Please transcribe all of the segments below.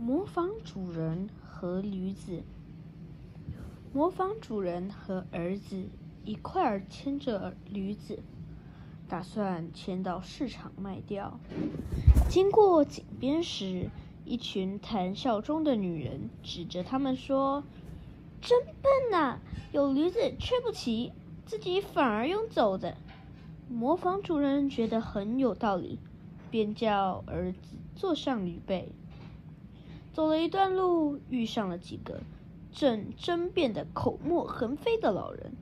模仿主人和驴子。模仿主人和儿子一块儿牵着驴子，打算牵到市场卖掉。经过井边时，一群谈笑中的女人指着他们说：“真笨呐，有驴子却不骑，自己反而用走的。”模仿主人觉得很有道理，便叫儿子坐上驴背。走了一段路，遇上了几个正争辩的口沫横飞的老人。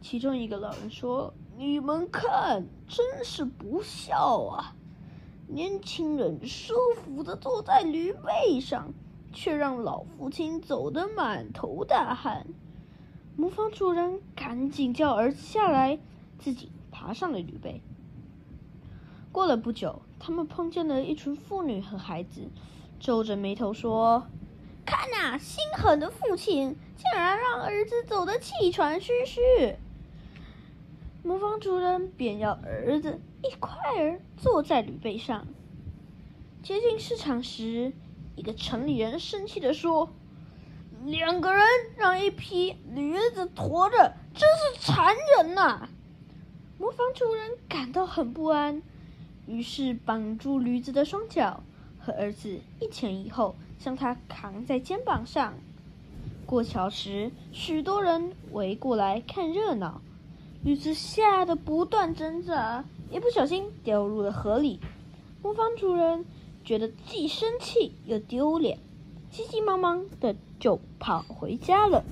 其中一个老人说：“你们看，真是不孝啊！年轻人舒服的坐在驴背上，却让老父亲走得满头大汗。”磨坊主人赶紧叫儿子下来，自己爬上了驴背。过了不久，他们碰见了一群妇女和孩子。皱着眉头说：“看呐，心狠的父亲竟然让儿子走得气喘吁吁。”模仿主人便要儿子一块儿坐在驴背上。接近市场时，一个城里人生气的说：“两个人让一匹驴子驮着，真是残忍呐！”模仿主人感到很不安，于是绑住驴子的双脚。和儿子一前一后将他扛在肩膀上。过桥时，许多人围过来看热闹。驴子吓得不断挣扎，一不小心掉入了河里。模仿主人觉得既生气又丢脸，急急忙忙的就跑回家了。